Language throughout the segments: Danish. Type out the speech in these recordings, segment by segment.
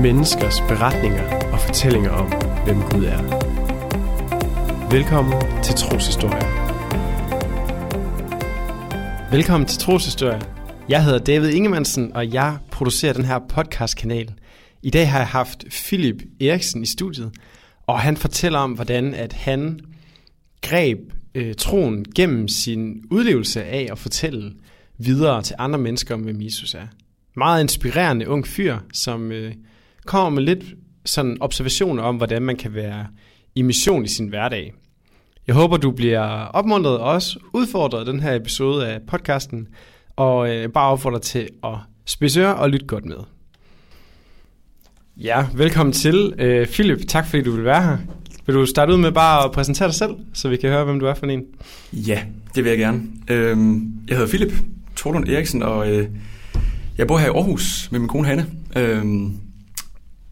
Menneskers beretninger og fortællinger om, hvem Gud er. Velkommen til Troshistorie. Velkommen til Troshistorie. Jeg hedder David Ingemannsen, og jeg producerer den her podcastkanal. I dag har jeg haft Philip Eriksen i studiet, og han fortæller om, hvordan at han greb øh, troen gennem sin udlevelse af at fortælle videre til andre mennesker om, hvem Jesus er. Meget inspirerende ung fyr, som øh, kommer med lidt sådan observationer om, hvordan man kan være i mission i sin hverdag. Jeg håber, du bliver opmuntret og også udfordret den her episode af podcasten, og øh, bare opfordrer til at spidse ører og lytte godt med. Ja, velkommen til. Øh, Philip, tak fordi du vil være her. Vil du starte ud med bare at præsentere dig selv, så vi kan høre, hvem du er for en? Ja, det vil jeg gerne. Øhm, jeg hedder Philip Torlund Eriksen, og øh, jeg bor her i Aarhus med min kone Hanne. Øhm,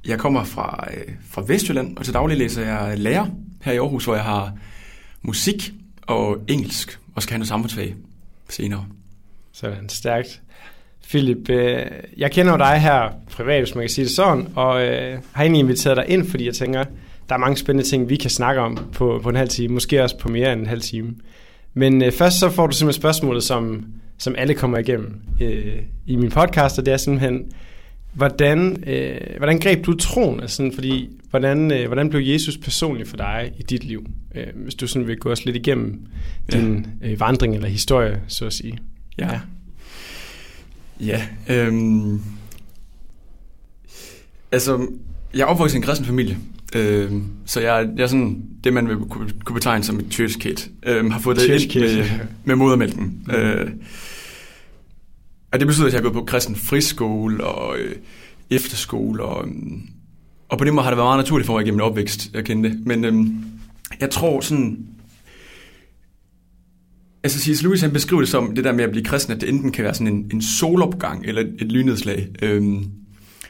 jeg kommer fra, øh, fra Vestjylland, og til daglig læser jeg lærer her i Aarhus, hvor jeg har musik og engelsk, og skal have noget samfundsfag senere. Sådan, stærkt. Philip, øh, jeg kender jo dig her privat, hvis man kan sige det sådan, og øh, har egentlig inviteret dig ind, fordi jeg tænker, der er mange spændende ting, vi kan snakke om på, på en halv time, måske også på mere end en halv time. Men øh, først så får du simpelthen spørgsmålet, som, som alle kommer igennem øh, i min podcast, og det er simpelthen, hvordan, øh, hvordan greb du troen? Altså, fordi, hvordan, øh, hvordan blev Jesus personlig for dig i dit liv? Øh, hvis du sådan vil gå os lidt igennem ja. din øh, vandring eller historie, så at sige. Ja. ja. Ja, øhm, altså, jeg er opvokset i en kristen familie, øhm, så jeg, jeg er sådan det, man vil kunne, betegne som et church kid. Øhm, har fået det ind med, med modermælken. Mm. Øh, og det betyder, at jeg har gået på kristen friskole og øh, efterskole, og, øh, og på den måde har det været meget naturligt for mig gennem min opvækst, jeg kendte. Men øh, jeg tror sådan, Altså C.S. Lewis han beskriver det som det der med at blive kristen, at det enten kan være sådan en, en solopgang eller et, lynnedslag. Øhm,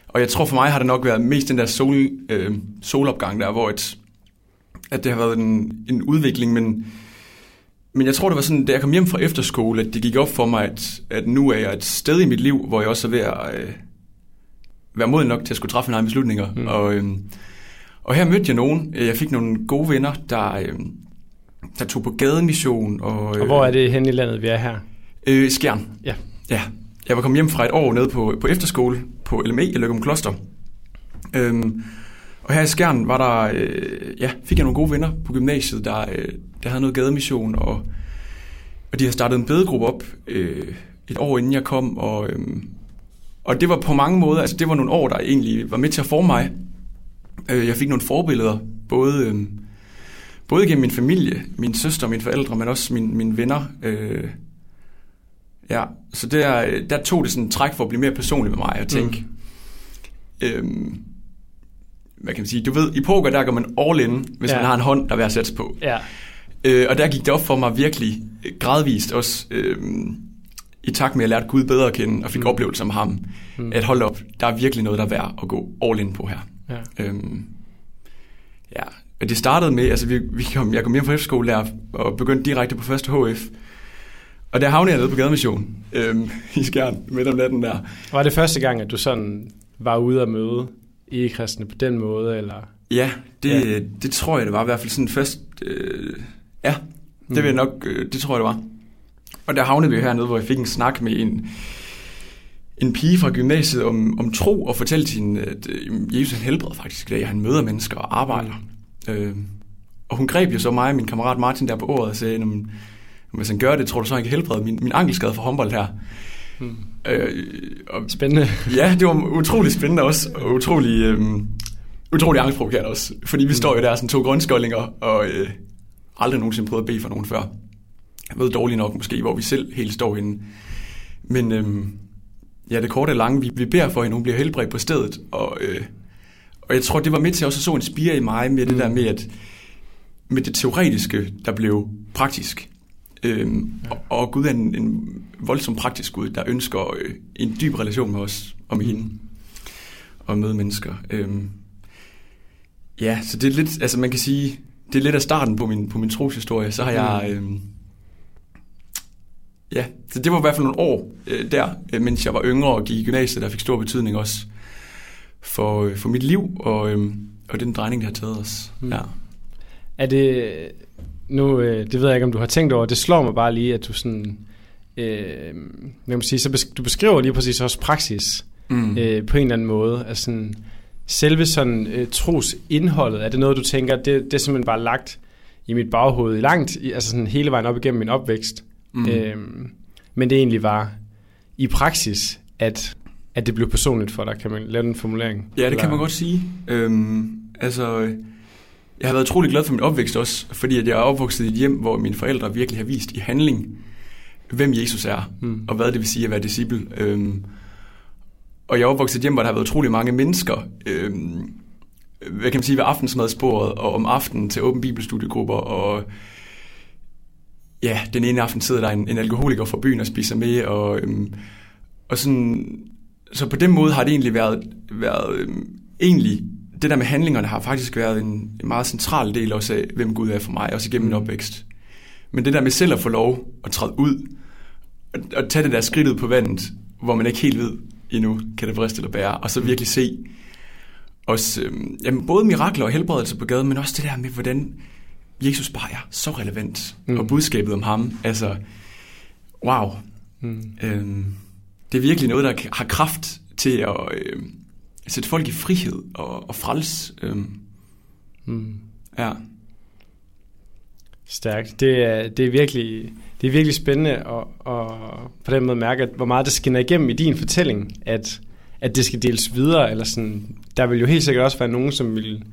og jeg tror for mig har det nok været mest den der sol, øh, solopgang der, hvor et, at det har været en, en udvikling, men, men jeg tror det var sådan, da jeg kom hjem fra efterskole, at det gik op for mig, at, at nu er jeg et sted i mit liv, hvor jeg også er ved at øh, være moden nok til at skulle træffe en egen beslutninger. Mm. Og, øh, og her mødte jeg nogen, jeg fik nogle gode venner, der... Øh, der tog på gademission. Og, og hvor er det hen i landet, vi er her? Øh, Skjern. Ja. Ja. Jeg var kommet hjem fra et år nede på, på efterskole på LME i Løgum Kloster. Øhm, og her i Skjern var der, øh, ja, fik jeg nogle gode venner på gymnasiet, der, øh, der havde noget gademission, og, og de har startet en bedegruppe op øh, et år inden jeg kom, og, øh, og det var på mange måder, altså det var nogle år, der egentlig var med til at forme mig. Øh, jeg fik nogle forbilleder, både... Øh, både gennem min familie, min søster mine forældre, men også mine, mine venner. Øh, ja, så der, der tog det sådan en træk for at blive mere personlig med mig og tænke, mm. øhm, hvad kan man sige, du ved, i poker der går man all in, hvis ja. man har en hånd, der er værd at sætte på. Ja. Øh, og der gik det op for mig virkelig gradvist også, øh, i takt med at jeg lærte Gud bedre at kende, og fik mm. oplevelser med ham, mm. at hold op, der er virkelig noget, der er værd at gå all in på her. Ja. Øhm, ja, det startede med, altså vi, vi kom, jeg kom hjem fra efterskole der, og begyndte direkte på første HF. Og der havnede jeg nede på gademission øhm, i Skjern midt om natten der. Var det første gang, at du sådan var ude at møde ikke-kristne på den måde? Eller? Ja, det, ja. det tror jeg, det var i hvert fald sådan først. Øh, ja, det vil jeg nok, øh, det tror jeg, det var. Og der havnede vi hernede, hvor jeg fik en snak med en, en pige fra gymnasiet om, om tro, og fortalte hende, at øh, Jesus han helbreder faktisk i dag. Han møder mennesker og arbejder. Mm. Øh, og hun greb jo så mig og min kammerat Martin der på ordet og sagde, hvis han gør det, tror du så, han kan helbrede min, min ankelskade for håndbold her. Hmm. Øh, og, spændende. Ja, det var utrolig spændende også, og utrolig, øh, utrolig angstprovokerende også. Fordi vi hmm. står jo der sådan to grundskoldinger, og øh, aldrig nogensinde prøvet at bede for nogen før. Jeg ved dårligt nok måske, hvor vi selv helt står inde. Men øh, ja, det korte og lange, vi, vi beder for hende, hun bliver helbredt på stedet, og øh, og jeg tror, det var med til også at så inspirere i mig med mm. det der med, at med det teoretiske, der blev praktisk. Øhm, og, og Gud er en, en voldsom praktisk Gud, der ønsker øh, en dyb relation med os og med mm. hende og med mennesker. Øhm, ja, så det er lidt, altså man kan sige, det er lidt af starten på min, på min troshistorie. Så har jeg, øhm, ja, så det var i hvert fald nogle år øh, der, øh, mens jeg var yngre og gik i gymnasiet, der fik stor betydning også for, øh, for mit liv og, øh, og den drejning, det har taget os. Mm. Ja. Er det, nu, øh, det ved jeg ikke, om du har tænkt over, det slår mig bare lige, at du sådan, øh, man sige, så besk- du beskriver lige præcis også praksis mm. øh, på en eller anden måde. Altså sådan, selve sådan øh, tros indholdet, er det noget, du tænker, det, det er simpelthen bare lagt i mit baghoved i langt, i, altså sådan hele vejen op igennem min opvækst. Mm. Øh, men det egentlig var i praksis, at, at det blev personligt for dig. Kan man lave en formulering? Ja, det Eller? kan man godt sige. Øhm, altså, jeg har været utrolig glad for min opvækst også, fordi at jeg er opvokset i et hjem, hvor mine forældre virkelig har vist i handling, hvem Jesus er, mm. og hvad det vil sige at være disciple. Øhm, og jeg er opvokset hjem, hvor der har været utrolig mange mennesker, øhm, hvad kan man sige, ved aftensmadsbordet, og om aftenen til åben bibelstudiegrupper, og ja, den ene aften sidder der en, en alkoholiker fra byen og spiser med, og, øhm, og sådan, så på den måde har det egentlig været, været øhm, egentlig, det der med handlingerne har faktisk været en, en meget central del også af, hvem Gud er for mig, også igennem min mm. opvækst. Men det der med selv at få lov at træde ud, og, og tage det der skridt ud på vandet, hvor man ikke helt ved endnu, kan det briste eller bære, og så virkelig se også, øhm, jamen, både mirakler og helbredelse på gaden, men også det der med, hvordan Jesus bare er så relevant, mm. og budskabet om ham, altså, wow. Mm. Øhm, det er virkelig noget, der har kraft til at øh, sætte folk i frihed og, og frels. Øhm. Mm. Ja. Stærkt. Det er, det er virkelig det er virkelig spændende at, at på den måde mærke, at hvor meget det skinner igennem i din fortælling, at, at det skal deles videre. Eller sådan. Der vil jo helt sikkert også være nogen, som vil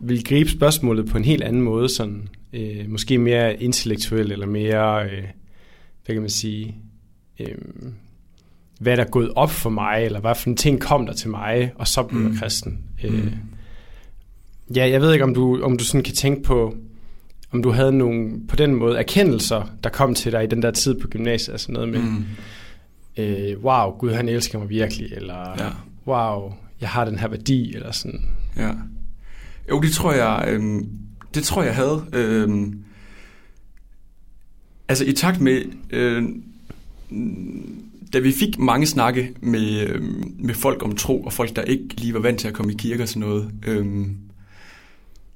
vil gribe spørgsmålet på en helt anden måde, sådan, øh, måske mere intellektuel, eller mere, øh, hvad kan man sige, øh, hvad der er gået op for mig, eller hvad for en ting kom der til mig, og så blev jeg mm. kristen. Øh, mm. Ja, jeg ved ikke, om du, om du sådan kan tænke på, om du havde nogle, på den måde, erkendelser, der kom til dig i den der tid på gymnasiet, altså noget med, mm. øh, wow, Gud han elsker mig virkelig, eller ja. wow, jeg har den her værdi, eller sådan. Ja. Jo, det tror jeg, øh, det tror jeg havde. Øh, altså i takt med, øh, da vi fik mange snakke med, øh, med folk om tro, og folk, der ikke lige var vant til at komme i kirke og sådan noget, øh,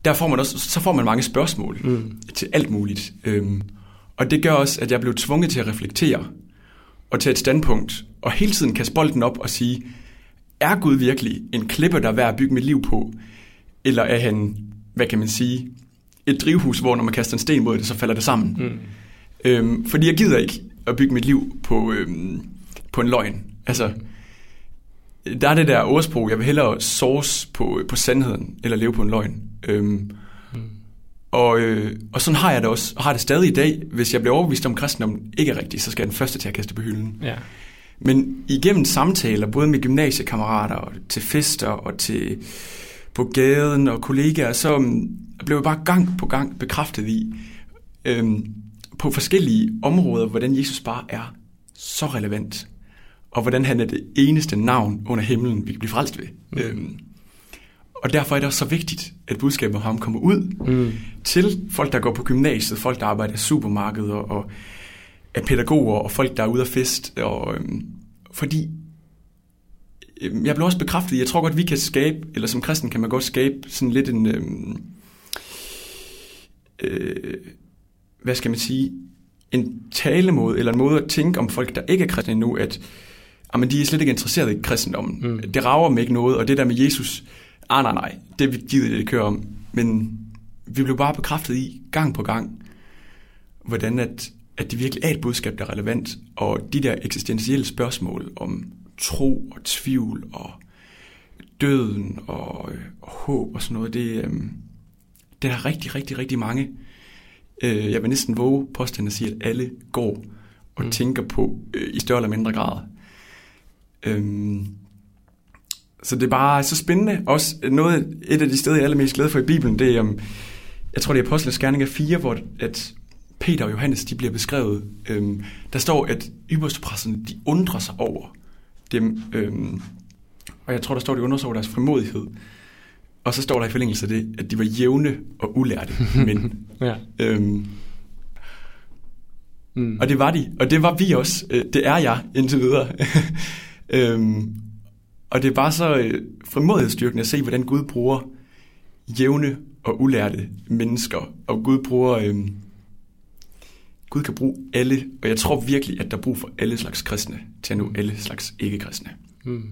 der får man også, så får man mange spørgsmål mm. til alt muligt. Øh, og det gør også, at jeg blev tvunget til at reflektere og tage et standpunkt, og hele tiden kaste bolden op og sige, er Gud virkelig en klippe, der er værd at bygge mit liv på? Eller er han, hvad kan man sige, et drivhus, hvor når man kaster en sten mod det, så falder det sammen. Mm. Øhm, fordi jeg gider ikke at bygge mit liv på, øhm, på en løgn. Altså, der er det der ordsprog, jeg vil hellere source på, på sandheden, eller leve på en løgn. Øhm, mm. og, øh, og sådan har jeg det også, og har det stadig i dag. Hvis jeg bliver overbevist om, at kristendom ikke er rigtigt, så skal jeg den første til at kaste på hylden. Ja. Men igennem samtaler, både med gymnasiekammerater, og til fester og til på gaden og kollegaer, så um, blev jeg bare gang på gang bekræftet i, øhm, på forskellige områder, hvordan Jesus bare er så relevant, og hvordan han er det eneste navn under himlen, vi kan blive frelst ved. Mm. Øhm, og derfor er det også så vigtigt, at budskabet om ham kommer ud mm. til folk, der går på gymnasiet, folk, der arbejder i supermarkedet, og, og er pædagoger, og folk, der er ude at fest. Og, øhm, fordi Øhm, jeg blev også bekræftet jeg tror godt, vi kan skabe, eller som kristen kan man godt skabe sådan lidt en, øh, øh, hvad skal man sige, en talemåde, eller en måde at tænke om folk, der ikke er kristne endnu, at jamen, de er slet ikke interesseret i kristendommen. Mm. Det rager dem ikke noget, og det der med Jesus, ah nej nej, det vi gider det køre om. Men vi blev bare bekræftet i, gang på gang, hvordan at, at det virkelig er et budskab, der er relevant, og de der eksistentielle spørgsmål om tro og tvivl og døden og, øh, og håb og sådan noget, det, øh, det er rigtig, rigtig, rigtig mange. Øh, jeg vil næsten våge påstanden at sige, at alle går og mm. tænker på øh, i større eller mindre grad. Øh, så det er bare så spændende. Også noget, et af de steder, jeg er allermest glad for i Bibelen, det er, um, jeg tror det er Apostlenes Gerninger 4, hvor at Peter og Johannes, de bliver beskrevet. Øhm, der står, at ypperstepræsterne, de undrer sig over, dem, øhm, og jeg tror, der står, de undersøger deres frimodighed. Og så står der i forlængelse af det, at de var jævne og ulærte mænd. ja. øhm, mm. Og det var de, og det var vi også. Øh, det er jeg indtil videre. øhm, Og det er bare så øh, frimodighedsstyrkende at se, hvordan Gud bruger jævne og ulærte mennesker. Og Gud bruger... Øh, Gud kan bruge alle, og jeg tror virkelig, at der er brug for alle slags kristne til at nå alle slags ikke-kristne. Mm.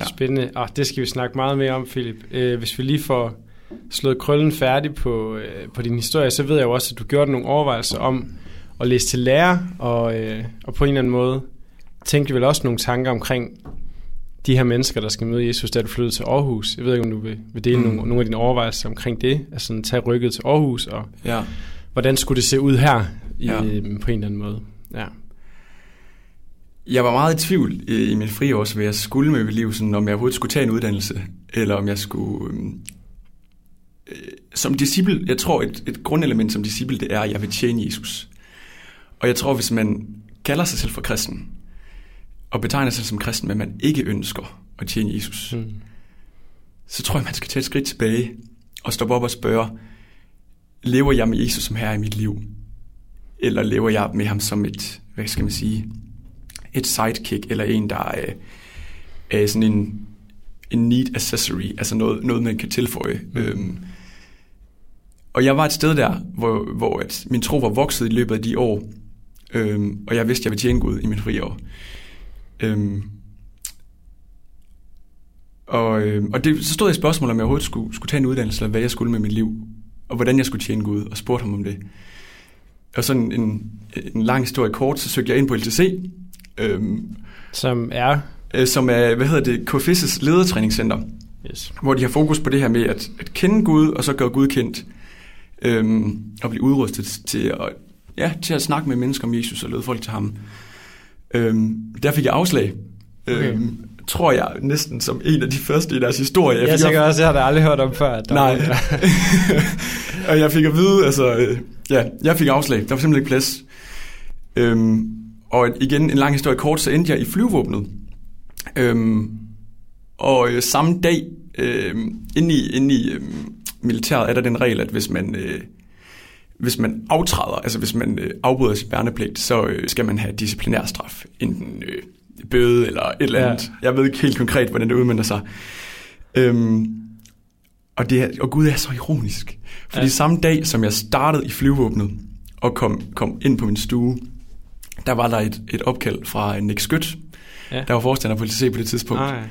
Ja. Spændende. Oh, det skal vi snakke meget mere om, Philip. Uh, hvis vi lige får slået krøllen færdig på, uh, på din historie, så ved jeg jo også, at du gjorde nogle overvejelser om at læse til lærer, og, uh, og på en eller anden måde tænkte vel også nogle tanker omkring de her mennesker, der skal møde Jesus, da du flyttede til Aarhus. Jeg ved ikke, om du vil, vil dele mm. nogle, nogle af dine overvejelser omkring det, altså sådan, tage rykket til Aarhus, og ja. hvordan skulle det se ud her i, ja. på en eller anden måde. Ja. Jeg var meget i tvivl i, i min friår, hvad jeg skulle med mit liv, sådan, om jeg overhovedet skulle tage en uddannelse, eller om jeg skulle... Øh, som disciple, jeg tror, et, et grundelement som disciple, det er, at jeg vil tjene Jesus. Og jeg tror, hvis man kalder sig selv for kristen, og betegner sig som kristen, men man ikke ønsker at tjene Jesus, mm. så tror jeg, man skal tage et skridt tilbage og stoppe op og spørge, lever jeg med Jesus som herre i mit liv? Eller lever jeg med ham som et, hvad skal man sige, et sidekick, eller en, der er, er sådan en, en neat accessory, altså noget, noget man kan tilføje. Mm. Øhm, og jeg var et sted der, hvor, hvor at min tro var vokset i løbet af de år, øhm, og jeg vidste, at jeg ville tjene Gud i min frie år. Øhm, og, øhm, og det, så stod jeg i spørgsmål, om jeg overhovedet skulle, skulle tage en uddannelse, eller hvad jeg skulle med mit liv, og hvordan jeg skulle tjene Gud, og spurgte ham om det. Og sådan en, en lang historie kort, så søgte jeg ind på LTC. Øhm, som er? Øh, som er, hvad hedder det, KFIS' ledertræningscenter. Yes. Hvor de har fokus på det her med at, at kende Gud, og så gøre Gud kendt. Øhm, og blive udrustet til at, ja, til at snakke med mennesker om Jesus og lede folk til ham. Øhm, der fik jeg afslag. Okay. Øhm, tror jeg næsten som en af de første i deres historie. Jeg, jeg tænker også, jeg har da aldrig hørt om før. Der Nej. og jeg fik at vide, altså, øh, ja, jeg fik afslag. Der var simpelthen ikke plads. Øhm, og igen, en lang historie kort, så endte jeg i flyvåbnet. Øhm, og øh, samme dag, øh, inde i, inde i øh, militæret, er der den regel, at hvis man... Øh, hvis man aftræder, altså hvis man øh, afbryder sin værnepligt, så øh, skal man have disciplinær straf. Enten øh, bøde eller et eller andet. Ja. Jeg ved ikke helt konkret, hvordan det udmyndter sig. Øhm, og, det er, og Gud er så ironisk. Fordi ja. samme dag, som jeg startede i flyvåbnet og kom, kom ind på min stue, der var der et, et opkald fra Nick Skødt, ja. der var forstander på LTC på det tidspunkt. Ah,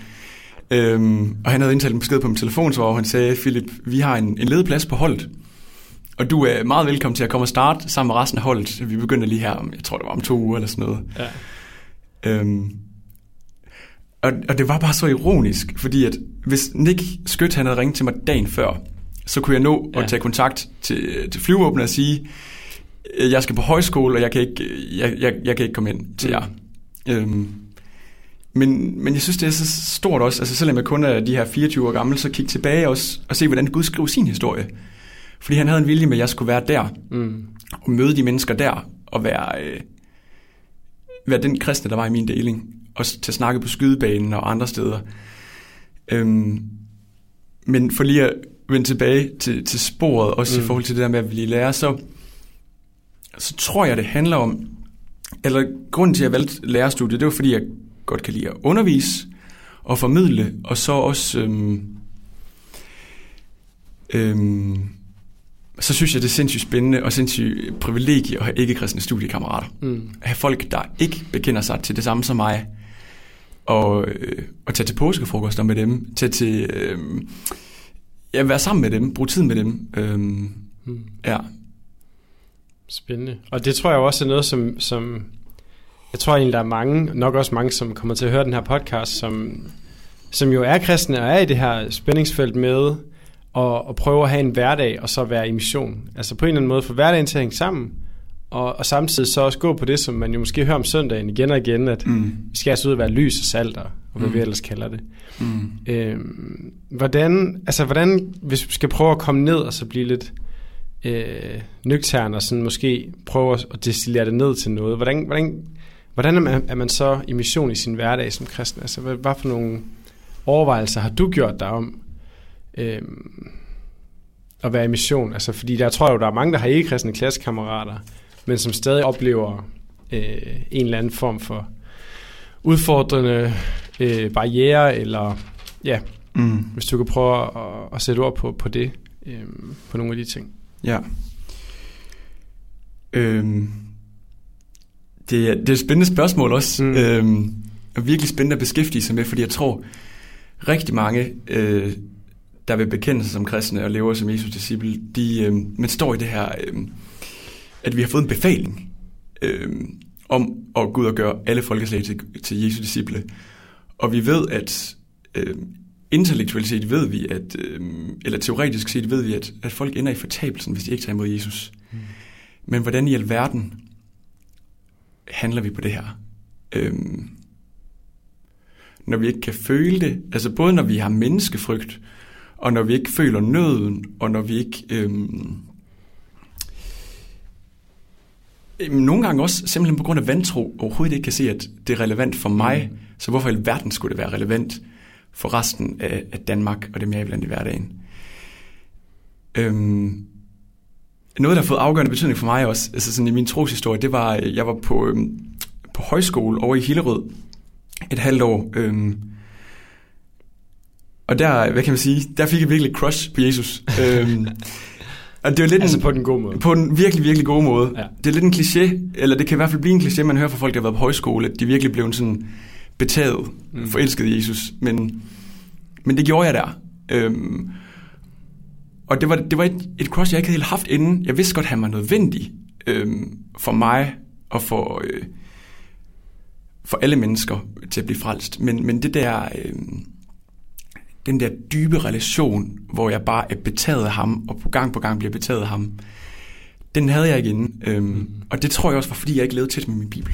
ja. øhm, og han havde indtalt en besked på min telefon, hvor han sagde, Philip, vi har en, en ledeplads på holdet. Og du er meget velkommen til at komme og starte sammen med resten af holdet. Vi begynder lige her om, jeg tror det var om to uger eller sådan noget. Ja. Øhm, og, og det var bare så ironisk, fordi at hvis Nick Skødt han havde ringet til mig dagen før, så kunne jeg nå ja. at tage kontakt til, til flyvåbnet og sige, jeg skal på højskole, og jeg kan ikke, jeg, jeg, jeg kan ikke komme ind til mm. jer. Øhm, men, men jeg synes, det er så stort også, altså selvom jeg kun er de her 24 år gammel, så kigge tilbage også og se, hvordan Gud skriver sin historie. Fordi han havde en vilje med, at jeg skulle være der, mm. og møde de mennesker der, og være, øh, være den kristne, der var i min deling, og til at snakke på skydebanen og andre steder. Øhm, men for lige at vende tilbage til, til sporet, også mm. i forhold til det der med at blive lærer, så, så tror jeg, det handler om, eller grunden til, at jeg valgte lærerstudiet, det var fordi, jeg godt kan lide at undervise og formidle, og så også øhm, øhm, så synes jeg, det er sindssygt spændende og sindssygt privilegie at have ikke-kristne studiekammerater. Mm. At have folk, der ikke bekender sig til det samme som mig, og, øh, og tage til påskefrokoster med dem, tage til, øh, ja, være sammen med dem, bruge tid med dem. Øh, mm. Ja. Spændende. Og det tror jeg også er noget, som, som jeg tror egentlig, der er mange, nok også mange, som kommer til at høre den her podcast, som, som jo er kristne og er i det her spændingsfelt med og, og prøve at have en hverdag og så være i mission. Altså på en eller anden måde få hverdagen til at hænge sammen, og, og samtidig så også gå på det, som man jo måske hører om søndagen igen og igen, at mm. vi skal altså ud og være lys og salt, og hvad mm. vi ellers kalder det. Mm. Øhm, hvordan, altså hvordan, hvis vi skal prøve at komme ned og så blive lidt øh, nøgtern og sådan måske prøve at destillere det ned til noget, hvordan, hvordan, hvordan er, man, er man så i mission i sin hverdag som kristen? Altså hvad, hvad for nogle overvejelser har du gjort dig om, øh, at være i mission. Altså, fordi der tror jeg jo, der er mange, der har ikke-kristne klassekammerater, men som stadig oplever øh, en eller anden form for udfordrende øh, barriere, eller ja, Mm. hvis du kan prøve at, at sætte ord på, på det, øh, på nogle af de ting. Ja. Øhm, det, er, det er et spændende spørgsmål også. Mm. Øhm, og virkelig spændende at beskæftige sig med, fordi jeg tror, rigtig mange, øh, der vil bekende sig som kristne og lever som Jesus disciple, de, øh, man står i det her, øh, at vi har fået en befaling øh, om at gå ud og gøre alle folkeslag til, til Jesu disciple. Og vi ved, at øh, intellektuelt set ved vi, at, øh, eller teoretisk set ved vi, at, at folk ender i fortabelsen, hvis de ikke tager imod Jesus. Mm. Men hvordan i alverden handler vi på det her? Øhm, når vi ikke kan føle det, altså både når vi har menneskefrygt, og når vi ikke føler nøden, og når vi ikke... Øhm, øhm, nogle gange også simpelthen på grund af vantro overhovedet ikke kan se, at det er relevant for mig, mm. så hvorfor i alverden skulle det være relevant for resten af, af Danmark og dem, jeg er blandt i hverdagen? Øhm, noget, der har fået afgørende betydning for mig også, altså sådan i min troshistorie, det var, jeg var på, øhm, på højskole over i Hillerød et halvt år. Øhm, og der, hvad kan man sige, der fik jeg virkelig crush på Jesus. øhm, og det var lidt Altså en, på den gode måde. på en virkelig, virkelig god måde. Ja. Det er lidt en kliché, eller det kan i hvert fald blive en kliché, man hører fra folk, der har været på højskole, at de virkelig blev sådan betaget, Mm. forelsket i Jesus. Men, men det gjorde jeg der. Øhm, og det var, det var et, et crush, jeg ikke havde helt haft inden. Jeg vidste godt, at han var nødvendig øhm, for mig og for, øh, for alle mennesker til at blive frelst. Men, men det der, øhm, den der dybe relation, hvor jeg bare er betaget af ham, og på gang på gang bliver betaget af ham, den havde jeg ikke inden. Øhm, mm. Og det tror jeg også var, fordi jeg ikke levede tæt med min bibel.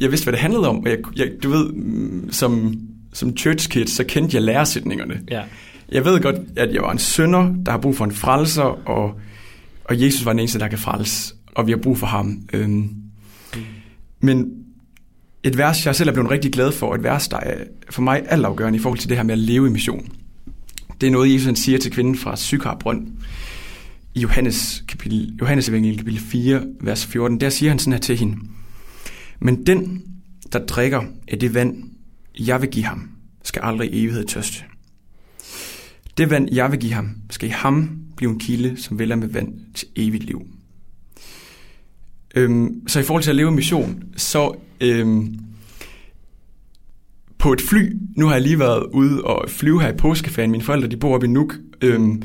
Jeg vidste, hvad det handlede om, og jeg, jeg, du ved, mm, som, som church kid, så kendte jeg læresætningerne. Ja. Jeg ved godt, at jeg var en sønder, der har brug for en frelser, og, og Jesus var den eneste, der kan frelse, og vi har brug for ham. Øhm, mm. Men et vers, jeg selv er blevet rigtig glad for, et vers, der er for mig altafgørende i forhold til det her med at leve i mission. Det er noget, Jesus han siger til kvinden fra Sykar Brønd i Johannes, kapitel, Johannes evangeliet kapitel 4, vers 14. Der siger han sådan her til hende. Men den, der drikker af det vand, jeg vil give ham, skal aldrig i evighed tørste. Det vand, jeg vil give ham, skal i ham blive en kilde, som vælger med vand til evigt liv. Øhm, så i forhold til at leve mission, så øhm, på et fly, nu har jeg lige været ude og flyve her i påskeferien, mine forældre de bor oppe i Nuuk, øhm,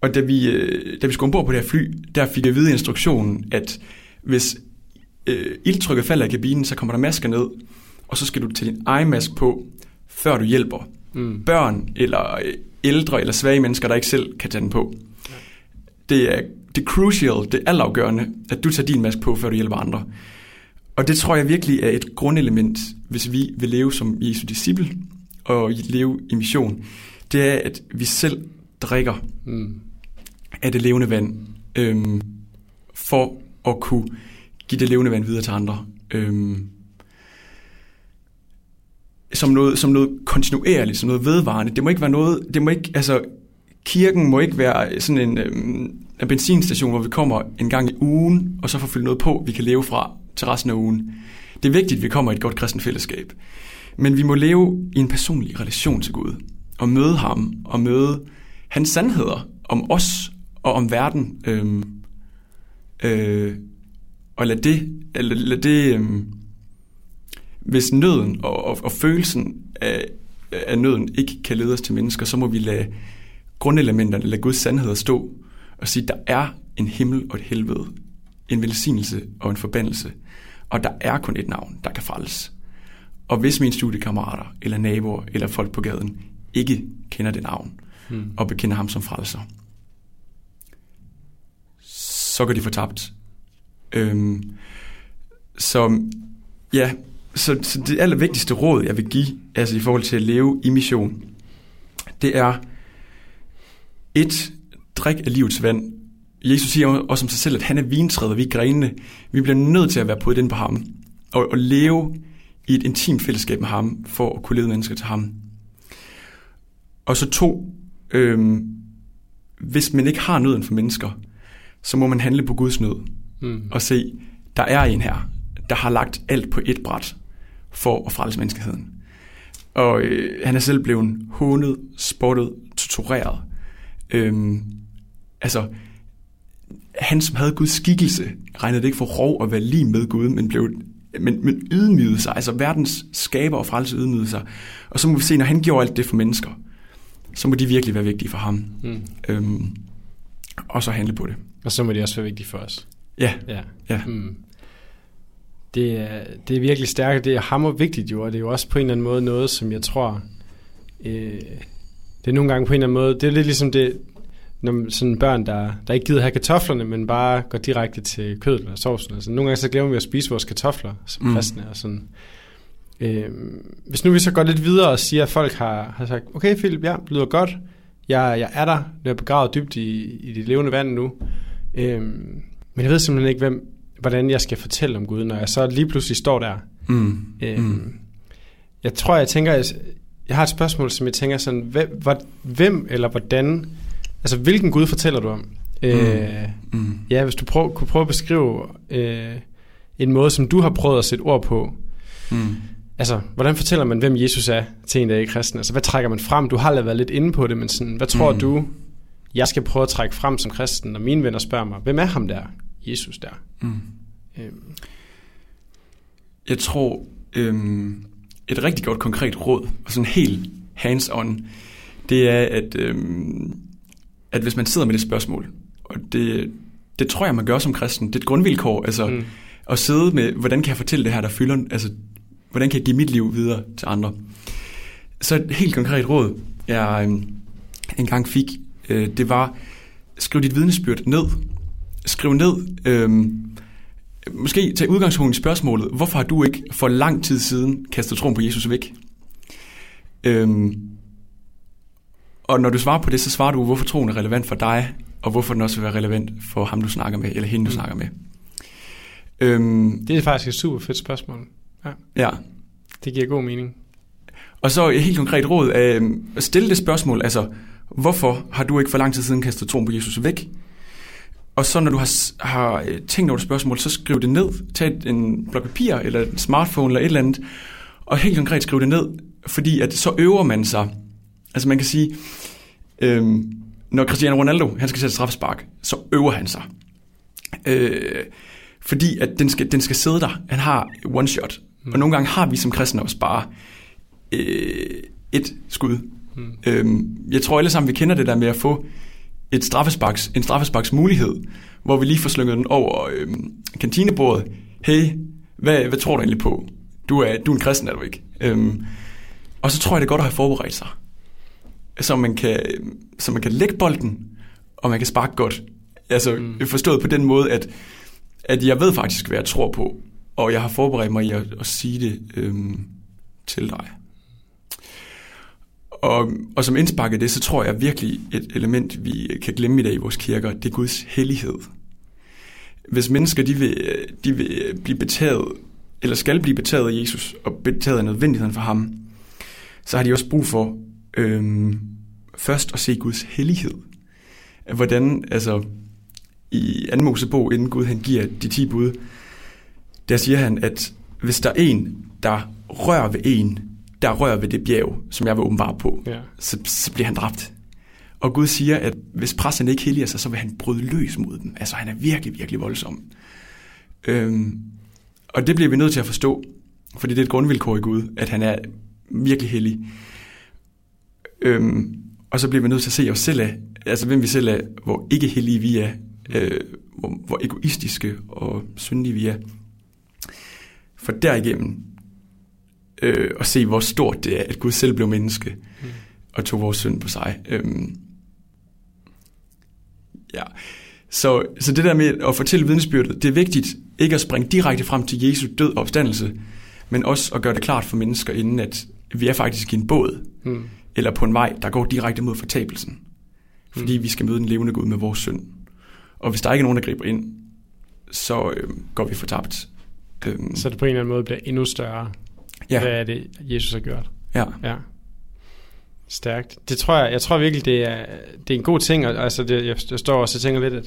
og da vi, øh, da vi skulle ombord på det her fly, der fik jeg vide instruktionen, at hvis øh, ildtrykket falder i kabinen, så kommer der masker ned, og så skal du tage din egen mask på, før du hjælper Mm. børn eller øh, ældre eller svage mennesker, der ikke selv kan tage den på. Det er det er crucial, det altafgørende, at du tager din mask på, før du hjælper andre. Og det tror jeg virkelig er et grundelement, hvis vi vil leve som Jesu disciple og leve i mission. Det er, at vi selv drikker Mm. af det levende vand, øhm, for at kunne give det levende vand videre til andre. Øhm, som noget, som noget kontinuerligt, som noget vedvarende. Det må ikke være noget, det må ikke, altså, kirken må ikke være sådan en, øhm, en benzinstation, hvor vi kommer en gang i ugen, og så får fyldt noget på, vi kan leve fra til resten af ugen. Det er vigtigt, at vi kommer i et godt kristent fællesskab. Men vi må leve i en personlig relation til Gud, og møde ham, og møde hans sandheder om os og om verden. Øhm, øh, og lad det, eller lad det øhm, hvis nøden og, og, og følelsen af, af nøden ikke kan lede os til mennesker, så må vi lade grundelementerne, lade Guds sandheder stå og sige, der er en himmel og et helvede, en velsignelse og en forbandelse, og der er kun et navn, der kan frelses. Og hvis mine studiekammerater, eller naboer, eller folk på gaden ikke kender det navn, Mm. og bekender ham som frelser, så går de fortabt. Øhm, så ja, så, så det allervigtigste råd, jeg vil give, altså i forhold til at leve i mission, det er et, drik af livets vand. Jesus siger også om sig selv, at han er vintræet, og vi er grenene. Vi bliver nødt til at være på den på ham, og, og leve i et intimt fællesskab med ham, for at kunne lede mennesker til ham. Og så to, øhm, hvis man ikke har nøden for mennesker, så må man handle på Guds nød, Mm. og se, der er en her, der har lagt alt på et bræt for at frelse menneskeheden. Og øh, han er selv blevet hånet, spottet, tortureret. Øhm, altså, han som havde Guds skikkelse, regnede det ikke for rov at være lige med Gud, men blev men, men ydmygede sig, altså verdens skaber og frelse ydmygede sig. Og så må vi se, når han gjorde alt det for mennesker, så må de virkelig være vigtige for ham. Mm. Øhm, og så handle på det. Og så må de også være vigtige for os. Ja. Ja. ja. Mm. Det, er, det er virkelig stærkt, det er hammer vigtigt jo, og det er jo også på en eller anden måde noget, som jeg tror, øh, det er nogle gange på en eller anden måde, det er lidt ligesom det, når sådan børn, der, der ikke gider have kartoflerne, men bare går direkte til kødet eller sovsen. Altså, nogle gange så glemmer vi at spise vores kartofler som mm. kristne. Og sådan. Øh, hvis nu vi så går lidt videre og siger, at folk har, har sagt, okay Philip, ja, det lyder godt. Jeg, jeg er der, jeg er begravet dybt i, i det levende vand nu. Øh, men jeg ved simpelthen ikke, hvem, hvordan jeg skal fortælle om Gud, når jeg så lige pludselig står der. Mm. Øh, mm. Jeg tror, jeg tænker, jeg, har et spørgsmål, som jeg tænker sådan, hvem, hvem eller hvordan Altså, hvilken Gud fortæller du om? Mm. Øh, mm. Ja, hvis du prøv, kunne prøve at beskrive øh, en måde, som du har prøvet at sætte ord på. Mm. Altså, hvordan fortæller man, hvem Jesus er til en, der er ikke kristen? Altså, hvad trækker man frem? Du har været lidt inde på det, men sådan, hvad tror mm. du, jeg skal prøve at trække frem som kristen, når mine venner spørger mig, hvem er ham der? Jesus der. Mm. Øhm. Jeg tror, øhm, et rigtig godt konkret råd, og sådan helt hands-on, det er, at øhm, at hvis man sidder med det spørgsmål, og det, det tror jeg, man gør som kristen, det er et grundvilkår, altså mm. at sidde med, hvordan kan jeg fortælle det her, der fylder, altså hvordan kan jeg give mit liv videre til andre. Så et helt konkret råd, jeg øh, engang fik, øh, det var, skriv dit vidnesbyrd ned. Skriv ned, øh, måske tage udgangspunkt i spørgsmålet, hvorfor har du ikke for lang tid siden kastet troen på Jesus væk? Øh, og når du svarer på det, så svarer du, hvorfor troen er relevant for dig, og hvorfor den også vil være relevant for ham, du snakker med, eller hende, du mm. snakker med. Øhm, det er faktisk et super fedt spørgsmål. Ja. ja. Det giver god mening. Og så et helt konkret råd, øh, stille det spørgsmål, altså, hvorfor har du ikke for lang tid siden kastet troen på Jesus væk? Og så når du har, har øh, tænkt over det spørgsmål, så skriv det ned. Tag en blok papir, eller en smartphone, eller et eller andet, og helt konkret skriv det ned, fordi at så øver man sig Altså man kan sige, øhm, når Cristiano Ronaldo han skal sætte straffespark, så øver han sig. Øh, fordi at den skal, den skal sidde der. Han har one shot. Mm. Og nogle gange har vi som kristne også bare øh, et skud. Mm. Øhm, jeg tror alle sammen, vi kender det der med at få et straffesparks, en straffesparks mulighed, hvor vi lige får slynget den over øh, kantinebordet. Hey, hvad, hvad tror du egentlig på? Du er, du er en kristen, er du ikke? Øhm, og så tror jeg, det er godt at have forberedt sig så man kan, så man kan lægge bolden, og man kan sparke godt. Altså mm. forstået på den måde, at, at jeg ved faktisk, hvad jeg tror på, og jeg har forberedt mig i at, at sige det øhm, til dig. Og, og som indspark det, så tror jeg virkelig et element, vi kan glemme i dag i vores kirker, det er Guds hellighed. Hvis mennesker de vil, de vil blive betaget, eller skal blive betaget af Jesus, og betaget af nødvendigheden for ham, så har de også brug for øhm, først at se Guds hellighed. Hvordan, altså, i anden Mosebog, inden Gud han giver de ti bud, der siger han, at hvis der er en, der rører ved en, der rører ved det bjerg, som jeg vil åbenbare på, ja. så, så bliver han dræbt. Og Gud siger, at hvis præsten ikke helliger sig, så vil han bryde løs mod dem. Altså han er virkelig, virkelig voldsom. Øhm, og det bliver vi nødt til at forstå, fordi det er et grundvilkår i Gud, at han er virkelig hellig. Øhm, og så bliver vi nødt til at se os selv af, altså hvem vi selv er, hvor ikke heldige vi er, øh, hvor, hvor egoistiske og syndige vi er. For derigennem øh, at se, hvor stort det er, at Gud selv blev menneske mm. og tog vores synd på sig. Øhm, ja. Så, så det der med at fortælle vidnesbyrdet, det er vigtigt ikke at springe direkte frem til Jesu død og opstandelse, men også at gøre det klart for mennesker, inden at vi er faktisk i en båd. Mm eller på en vej, der går direkte mod fortabelsen. Fordi mm. vi skal møde den levende Gud med vores synd. Og hvis der ikke er nogen, der griber ind, så øh, går vi fortabt. Øhm. Så det på en eller anden måde bliver endnu større. Ja. Hvad er det, Jesus har gjort? Ja. ja. Stærkt. Det tror jeg, jeg tror virkelig, det er, det er en god ting. Altså, det, jeg, jeg står også og tænker lidt, at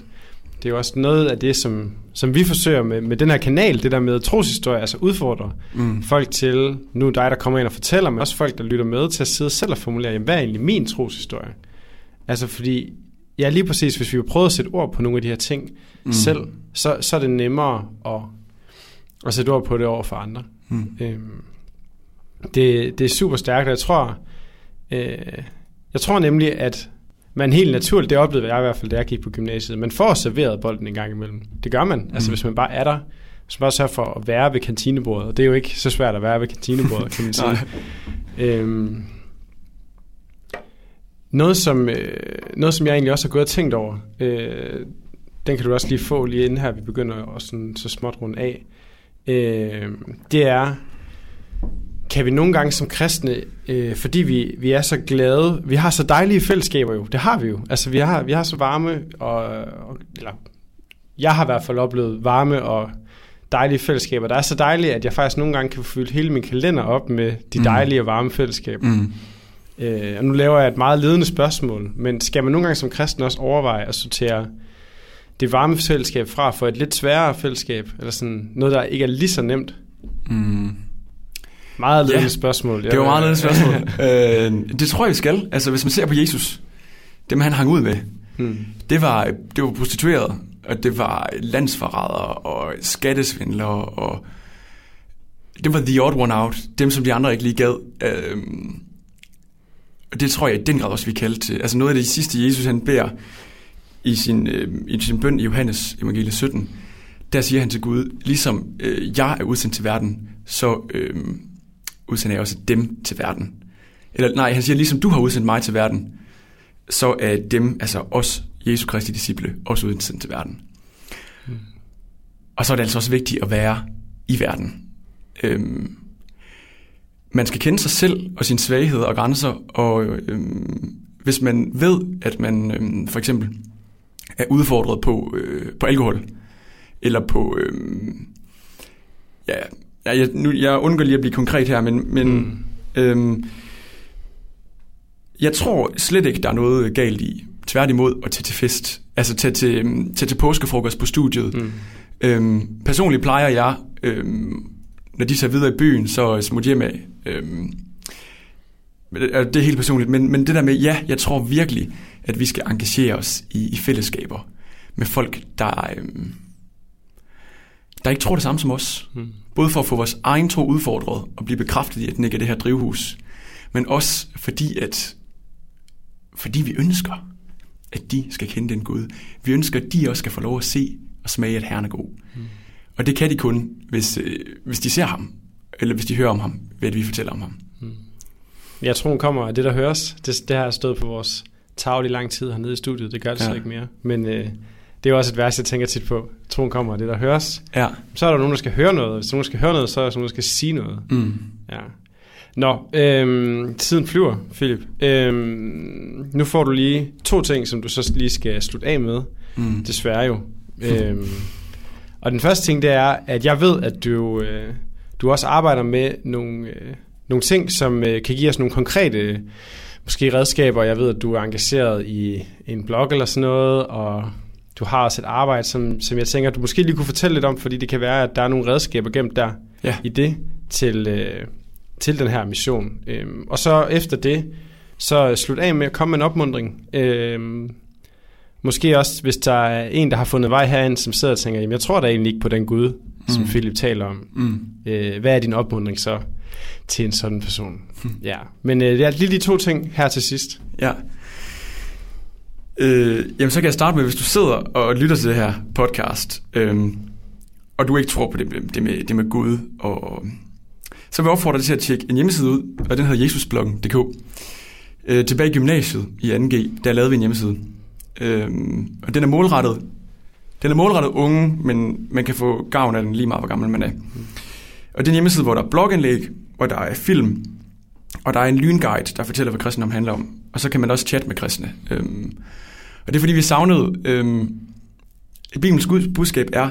det er jo også noget af det, som, som vi forsøger med, med den her kanal, det der med troshistorie, altså udfordre mm. folk til, nu dig, der kommer ind og fortæller, men også folk, der lytter med til at sidde selv og formulere, jamen, hvad er egentlig min troshistorie? Altså fordi, ja lige præcis, hvis vi har prøvet at sætte ord på nogle af de her ting mm. selv, så, så er det nemmere at, at sætte ord på det over for andre. Mm. Øhm, det, det er super stærkt, og jeg tror, øh, jeg tror nemlig, at man helt naturligt, det oplevede jeg i hvert fald, da jeg gik på gymnasiet, man får serveret bolden en gang imellem. Det gør man, altså, mm. altså hvis man bare er der, hvis man bare sørger for at være ved kantinebordet, og det er jo ikke så svært at være ved kantinebordet, kan man sige. øhm, noget, som, øh, noget, som jeg egentlig også har gået og tænkt over, øh, den kan du også lige få lige inden her, vi begynder også sådan, så småt rundt af, øh, det er, kan vi nogle gange som kristne, øh, fordi vi, vi er så glade, vi har så dejlige fællesskaber jo, det har vi jo. Altså vi har, vi har så varme, og, og, eller jeg har i hvert fald oplevet varme og dejlige fællesskaber. Der er så dejligt, at jeg faktisk nogle gange kan fylde hele min kalender op med de mm. dejlige og varme fællesskaber. Mm. Øh, og nu laver jeg et meget ledende spørgsmål, men skal man nogle gange som kristen også overveje at sortere det varme fællesskab fra for et lidt sværere fællesskab, eller sådan noget, der ikke er lige så nemt? Mm. Meget ledende ja, spørgsmål. Det var meget ledende spørgsmål. øh, det tror jeg, vi skal. Altså, hvis man ser på Jesus, dem han hang ud med, hmm. det, var, det var prostitueret, og det var landsforrædere og skattesvindlere, og det var the odd one out. Dem, som de andre ikke lige gad. Øh, og det tror jeg i den grad også, vi kaldte til. Altså noget af det sidste, Jesus han beder i sin, øh, i sin bøn i Johannes evangelie 17, der siger han til Gud, ligesom øh, jeg er udsendt til verden, så øh, udsender jeg også dem til verden. Eller nej, han siger, ligesom du har udsendt mig til verden, så er dem, altså os, Jesu Kristi disciple, også udsendt til verden. Mm. Og så er det altså også vigtigt at være i verden. Øhm, man skal kende sig selv og sine svagheder og grænser, og øhm, hvis man ved, at man øhm, for eksempel er udfordret på, øh, på alkohol, eller på øh, ja, ja, jeg, nu, jeg undgår lige at blive konkret her, men, men mm. øhm, jeg tror slet ikke, der er noget galt i, tværtimod, at tage til fest. Altså tage til, øhm, tage til påskefrokost på studiet. Mm. Øhm, personligt plejer jeg, øhm, når de tager videre i byen, så smut hjem af. Øhm, det er helt personligt, men, men det der med, ja, jeg tror virkelig, at vi skal engagere os i, i fællesskaber med folk, der, øhm, der ikke tror det samme som os. Mm. Både for at få vores egen tro udfordret og blive bekræftet i, at den ikke er det her drivhus, men også fordi, at fordi vi ønsker, at de skal kende den Gud. Vi ønsker, at de også skal få lov at se og smage, at Herren er god. Mm. Og det kan de kun, hvis, øh, hvis de ser ham, eller hvis de hører om ham, ved at vi fortæller om ham. Mm. Jeg tror, hun kommer af det, der høres. Det, det har stået på vores tavle i lang tid hernede i studiet. Det gør det ja. så ikke mere. Men øh, det er jo også et vers, jeg tænker tit på. Troen kommer af det, der høres. Ja. Så er der nogen, der skal høre noget. Hvis nogen skal høre noget, så er der nogen, der skal sige noget. Mm. Ja. Nå, øhm, tiden flyver, Philip. Øhm, nu får du lige to ting, som du så lige skal slutte af med. Mm. Desværre jo. øhm, og den første ting, det er, at jeg ved, at du, øh, du også arbejder med nogle, øh, nogle ting, som øh, kan give os nogle konkrete måske redskaber. Jeg ved, at du er engageret i en blog eller sådan noget, og du har også et arbejde, som, som jeg tænker, du måske lige kunne fortælle lidt om, fordi det kan være, at der er nogle redskaber gemt der ja. i det til, øh, til den her mission. Øhm, og så efter det, så slut af med at komme med en opmundring. Øhm, måske også, hvis der er en, der har fundet vej herind, som sidder og tænker, jamen jeg tror da egentlig ikke på den Gud, mm. som Philip taler om. Mm. Øh, hvad er din opmundring så til en sådan person? Mm. Ja, men øh, det er lige de to ting her til sidst. Ja. Øh, jamen så kan jeg starte med, hvis du sidder og lytter til det her podcast, øh, og du ikke tror på det, det, med, det med Gud, og, så vil jeg opfordre dig til at tjekke en hjemmeside ud, og den hedder jesusbloggen.dk. Øh, tilbage i gymnasiet i 2G, der lavede vi en hjemmeside. Øh, og den er målrettet den er målrettet unge, men man kan få gavn af den lige meget, hvor gammel man er. Og det er en hjemmeside, hvor der er blogindlæg, hvor der er film, og der er en lynguide, der fortæller, hvad kristendom handler om. Og så kan man også chatte med kristne. Øhm, og det er fordi, vi savnede... Øhm, Bibelens budskab er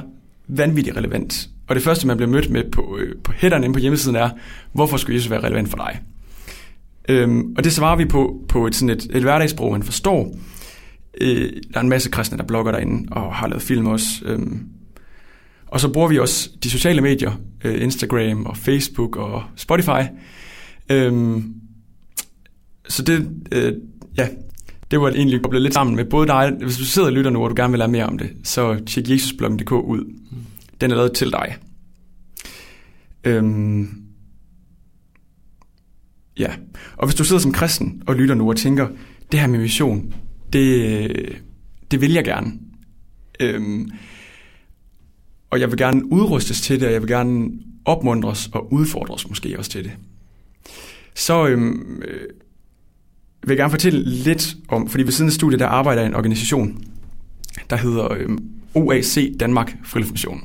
vanvittigt relevant. Og det første, man bliver mødt med på, øh, på headeren inde på hjemmesiden er, hvorfor skulle Jesus være relevant for dig? Øhm, og det svarer vi på på et, sådan et, et hverdagssprog, man forstår. Øh, der er en masse kristne, der blogger derinde og har lavet film også. Øh, og så bruger vi også de sociale medier, øh, Instagram og Facebook og Spotify. Øh, så det, øh, ja, det var egentlig koblet lidt sammen med både dig, hvis du sidder og lytter nu, og du gerne vil lære mere om det, så tjek jesusbloggen.dk ud. Den er lavet til dig. Øhm, ja, og hvis du sidder som kristen og lytter nu og tænker, det her med mission, det, det vil jeg gerne. Øhm, og jeg vil gerne udrustes til det, og jeg vil gerne opmuntres og udfordres måske også til det. Så øhm, øh, vil jeg gerne fortælle lidt om, fordi ved siden af studiet, der arbejder jeg i en organisation, der hedder øhm, OAC Danmark Friluftsmission.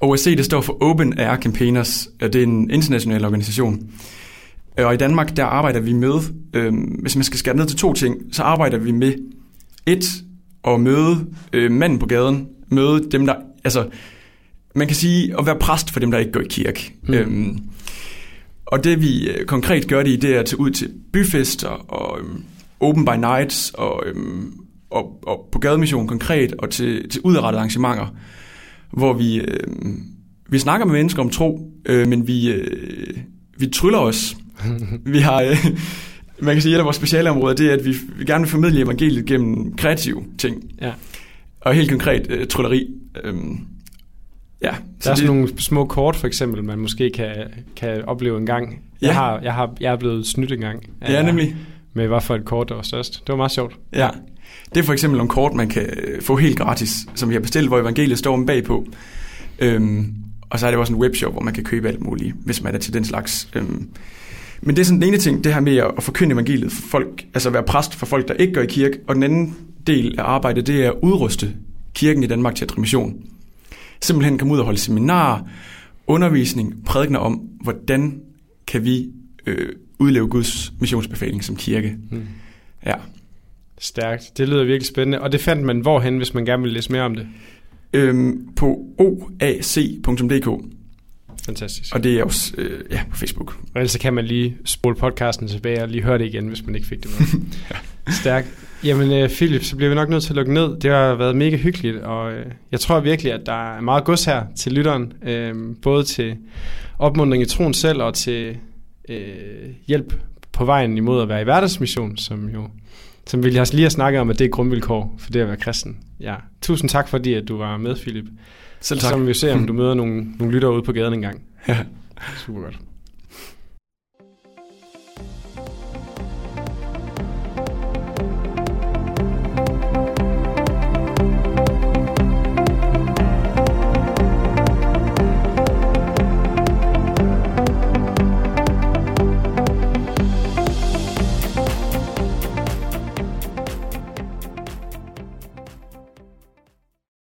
OAC, det står for Open Air Campaigners, og det er en international organisation. Og i Danmark, der arbejder vi med, øh, hvis man skal skære ned til to ting, så arbejder vi med et, at møde øh, manden på gaden, møde dem, der, altså, man kan sige, at være præst for dem, der ikke går i kirke. Mm. Øhm, og det vi øh, konkret gør det i, det er at tage ud til byfester og øhm, open by nights og, øhm, og, og på gademission konkret og til, til udrettede arrangementer, hvor vi, øhm, vi snakker med mennesker om tro, øh, men vi, øh, vi tryller os. vi har, øh, man kan sige, at et af vores specialområder, det er, at vi, vi gerne vil formidle evangeliet gennem kreative ting. Ja. Og helt konkret øh, trylleri. Øhm, ja, Der er sådan nogle små kort, for eksempel, man måske kan, kan opleve en gang. Jeg, Ja. har, jeg, har, jeg er blevet snydt en gang. Ja, nemlig. Med hvad for et kort, der var størst. Det var meget sjovt. Ja. Det er for eksempel nogle kort, man kan øh, få helt gratis, som vi har bestilt, hvor evangeliet står om bagpå. Øhm, og så er det også en webshop, hvor man kan købe alt muligt, hvis man er til den slags. Øhm, men det er sådan den ene ting, det her med at forkynde evangeliet for folk, altså at være præst for folk, der ikke går i kirke. Og den anden del af arbejdet, det er at udruste kirken i Danmark til at mission. Simpelthen komme ud og holde seminarer, undervisning, prædikner om, hvordan kan vi øh, udleve Guds missionsbefaling som kirke. Hmm. Ja. Stærkt. Det lyder virkelig spændende. Og det fandt man hvorhen, hvis man gerne vil læse mere om det. Øhm, på oac.dk, Fantastisk. og det er også øh, ja, på Facebook. Og ellers så kan man lige spole podcasten tilbage og lige høre det igen, hvis man ikke fik det med. Stærkt. Jamen øh, Philip, så bliver vi nok nødt til at lukke ned. Det har været mega hyggeligt, og øh, jeg tror virkelig, at der er meget gods her til lytteren. Øh, både til opmuntring i troen selv, og til øh, hjælp på vejen imod at være i hverdagsmission, som jo som vi lige har snakket om, at det er grundvilkår for det at være kristen. Ja. Tusind tak, fordi at du var med, Philip. Selv Så tak. må vi se, om du møder nogle, nogle lyttere ude på gaden engang. Ja. Super godt.